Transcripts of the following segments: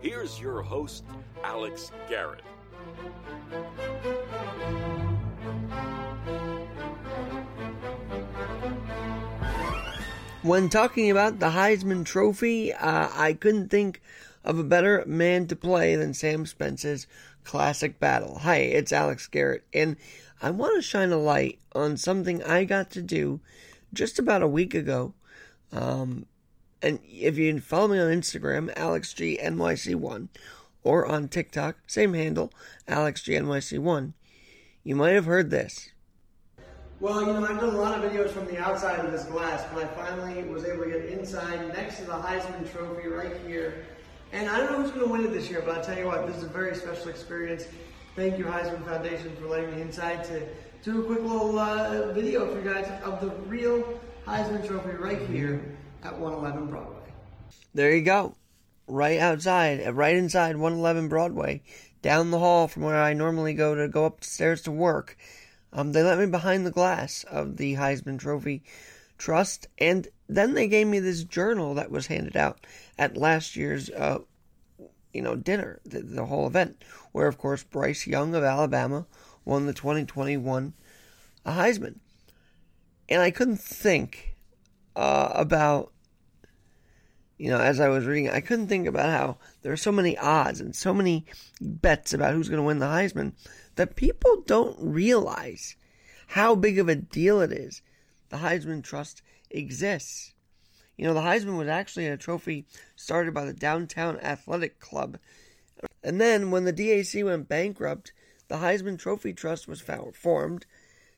Here's your host, Alex Garrett. When talking about the Heisman Trophy, uh, I couldn't think of a better man to play than Sam Spence's classic battle. Hi, it's Alex Garrett, and I want to shine a light on something I got to do just about a week ago. Um, and if you follow me on Instagram, AlexGNYC1, or on TikTok, same handle, AlexGNYC1, you might have heard this. Well, you know, I've done a lot of videos from the outside of this glass, but I finally was able to get inside next to the Heisman Trophy right here. And I don't know who's going to win it this year, but I'll tell you what, this is a very special experience. Thank you, Heisman Foundation, for letting me inside to do a quick little uh, video for you guys of the real Heisman Trophy right here at 111 Broadway. There you go. Right outside, uh, right inside 111 Broadway, down the hall from where I normally go to go upstairs to work. Um, they let me behind the glass of the Heisman Trophy Trust, and then they gave me this journal that was handed out at last year's, uh, you know, dinner, the, the whole event, where of course Bryce Young of Alabama won the 2021 Heisman, and I couldn't think uh, about you know, as I was reading, I couldn't think about how there are so many odds and so many bets about who's going to win the Heisman that people don't realize how big of a deal it is. The Heisman Trust exists. You know, the Heisman was actually a trophy started by the Downtown Athletic Club. And then when the DAC went bankrupt, the Heisman Trophy Trust was formed,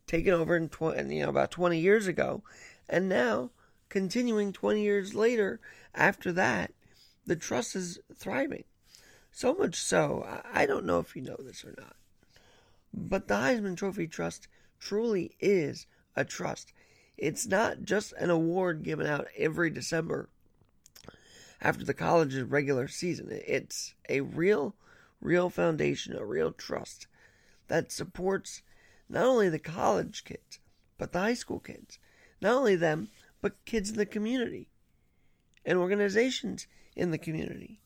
taken over in you know about 20 years ago, and now continuing 20 years later after that, the trust is thriving. So much so, I don't know if you know this or not, but the Heisman Trophy Trust truly is a trust. It's not just an award given out every December after the college's regular season. It's a real, real foundation, a real trust that supports not only the college kids, but the high school kids. Not only them, but kids in the community and organizations in the community.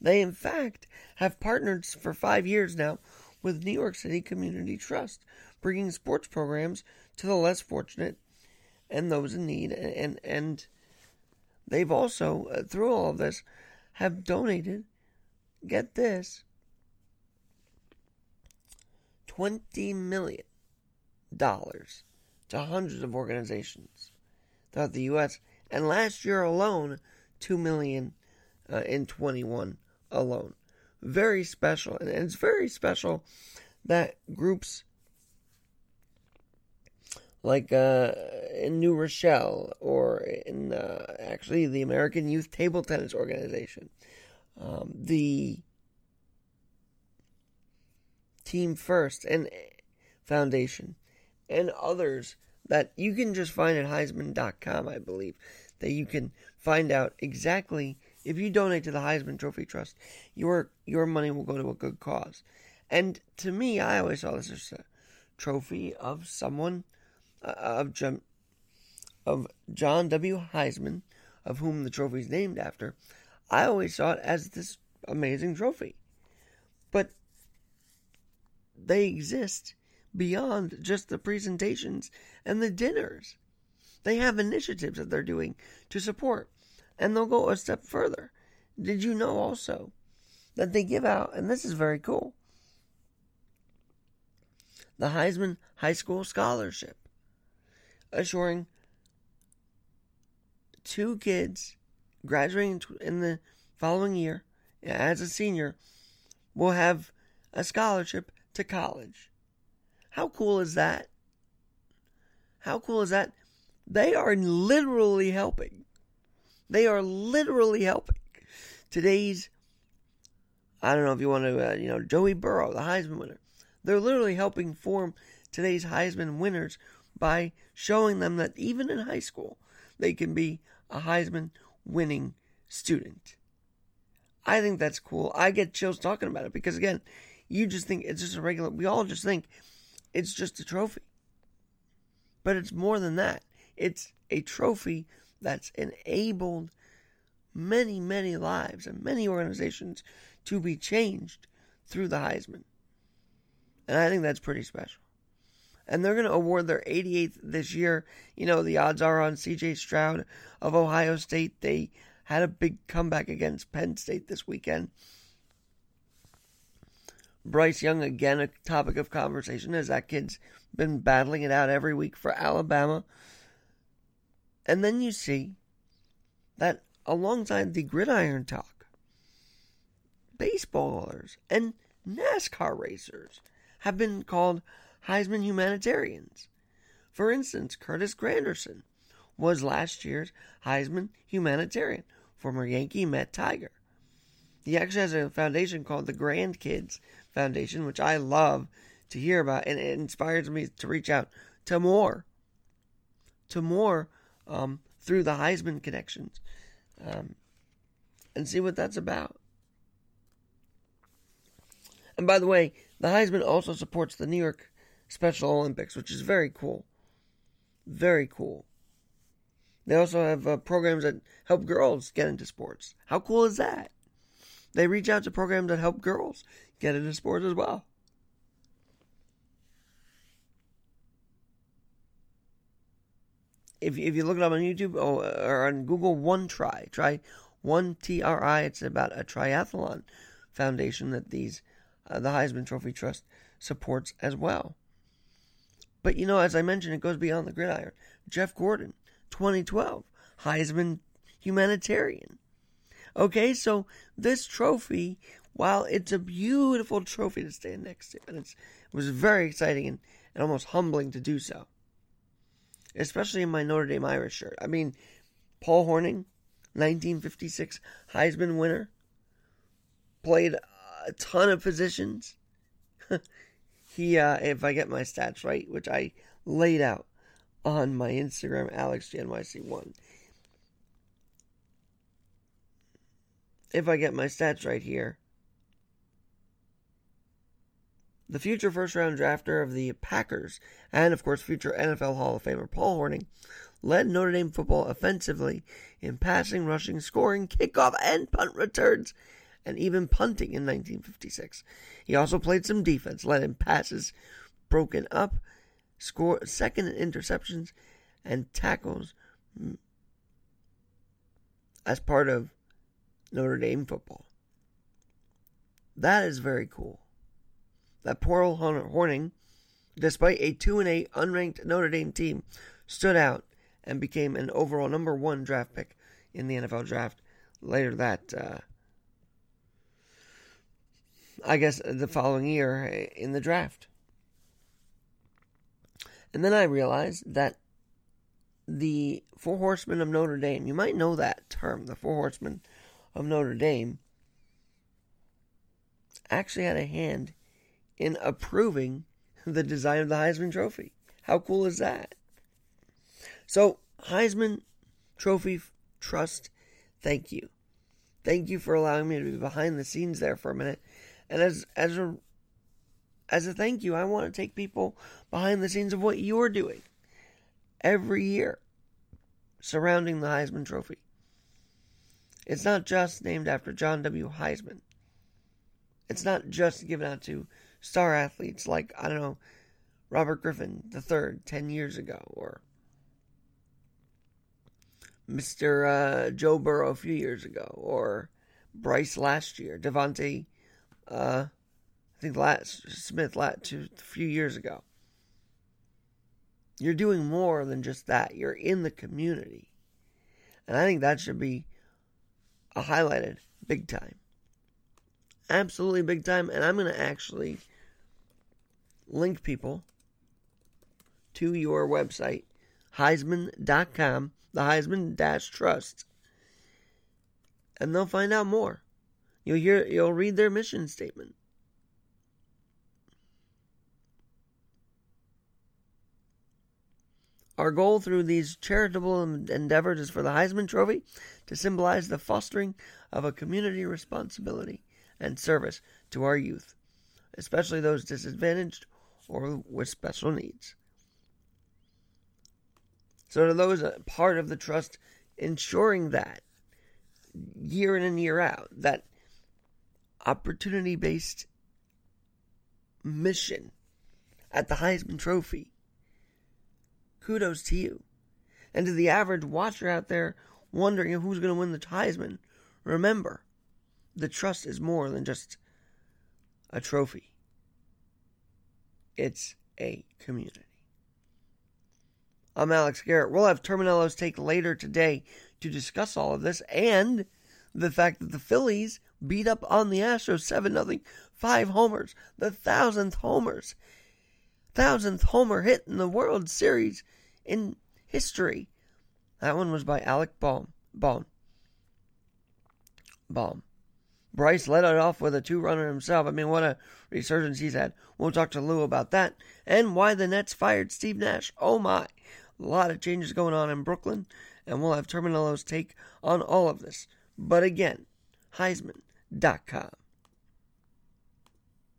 They, in fact, have partnered for five years now with New York City Community Trust, bringing sports programs to the less fortunate and those in need. And, and they've also, uh, through all of this, have donated, get this, $20 million to hundreds of organizations throughout the U.S. And last year alone, two million uh, in 21 alone. Very special, and it's very special that groups like uh, in New Rochelle or in uh, actually the American Youth Table Tennis Organization, um, the Team First and Foundation, and others that you can just find at Heisman.com, I believe, that you can find out exactly if you donate to the Heisman Trophy Trust, your your money will go to a good cause. And to me, I always saw this as a trophy of someone uh, of John, of John W. Heisman, of whom the trophy is named after. I always saw it as this amazing trophy, but they exist beyond just the presentations and the dinners. They have initiatives that they're doing to support, and they'll go a step further. Did you know also that they give out, and this is very cool, the Heisman High School Scholarship, assuring two kids graduating in the following year as a senior will have a scholarship to college. How cool is that? How cool is that? They are literally helping. They are literally helping. Today's, I don't know if you want to, uh, you know, Joey Burrow, the Heisman winner. They're literally helping form today's Heisman winners by showing them that even in high school, they can be a Heisman winning student. I think that's cool. I get chills talking about it because, again, you just think it's just a regular, we all just think it's just a trophy. But it's more than that. it's a trophy that's enabled many, many lives and many organizations to be changed through the Heisman. And I think that's pretty special. And they're going to award their 88th this year. You know, the odds are on CJ Stroud of Ohio State. They had a big comeback against Penn State this weekend. Bryce Young, again, a topic of conversation as that kid's been battling it out every week for Alabama. And then you see that alongside the gridiron talk, baseballers and NASCAR racers have been called Heisman humanitarians. For instance, Curtis Granderson was last year's Heisman humanitarian, former Yankee Met Tiger. He actually has a foundation called the Grandkids Foundation, which I love to hear about, and it inspires me to reach out to more, to more um, through the Heisman connections, um, and see what that's about. And by the way, the Heisman also supports the New York Special Olympics, which is very cool. Very cool. They also have uh, programs that help girls get into sports. How cool is that? They reach out to programs that help girls get into sports as well. If, if you look it up on YouTube or on Google, One Try, try One T R I. It's about a triathlon foundation that these uh, the Heisman Trophy Trust supports as well. But you know, as I mentioned, it goes beyond the gridiron. Jeff Gordon, 2012, Heisman humanitarian. Okay, so this trophy, while it's a beautiful trophy to stand next to, and it was very exciting and, and almost humbling to do so, especially in my Notre Dame Irish shirt. I mean, Paul Hornung, 1956 Heisman winner, played a ton of positions. he, uh, if I get my stats right, which I laid out on my Instagram, AlexGNYC1. If I get my stats right here, the future first round drafter of the Packers, and of course, future NFL Hall of Famer Paul Hornung, led Notre Dame football offensively in passing, rushing, scoring, kickoff, and punt returns and even punting in 1956. He also played some defense, led in passes broken up, scored second in interceptions, and tackles mm, as part of Notre Dame football. That is very cool. That poor old Hornung, despite a 2 and 8 unranked Notre Dame team, stood out and became an overall number one draft pick in the NFL draft later that uh, I guess, the following year in the draft. And then I realized that the Four Horsemen of Notre Dame, you might know that term, the Four Horsemen of Notre Dame, actually had a hand in approving the design of the Heisman Trophy. How cool is that? So, Heisman Trophy Trust, thank you. Thank you for allowing me to be behind the scenes there for a minute and as as a as a thank you, I want to take people behind the scenes of what you're doing every year surrounding the Heisman Trophy. It's not just named after John W. Heisman. It's not just given out to star athletes like, I don't know, Robert Griffin III 10 years ago, or Mr. Uh, Joe Burrow a few years ago, or Bryce last year, DeVonta uh, I think last Smith last a few years ago. You're doing more than just that. You're in the community. And I think that should be highlighted big time. Absolutely big time. And I'm going to actually link people to your website, Heisman.com, the Heisman Dash Trust, and they'll find out more. You'll hear you'll read their mission statement. Our goal through these charitable endeavors is for the Heisman Trophy to symbolize the fostering of a community responsibility and service to our youth, especially those disadvantaged or with special needs. So to those uh, part of the trust ensuring that year in and year out, that opportunity based mission at the Heisman Trophy. Kudos to you. And to the average watcher out there wondering who's going to win the Heisman, remember, the trust is more than just a trophy. It's a community. I'm Alex Garrett. We'll have Terminello's take later today to discuss all of this and the fact that the Phillies beat up on the Astros 7 0, five homers, the thousandth homers, thousandth homer hit in the World Series in history. That one was by Alec Bohm. Bohm. Bohm. Bryce led it off with a two runner himself. I mean, what a resurgence he's had. We'll talk to Lou about that and why the Nets fired Steve Nash. Oh my. A lot of changes going on in Brooklyn, and we'll have Terminello's take on all of this. But again, Heisman.com.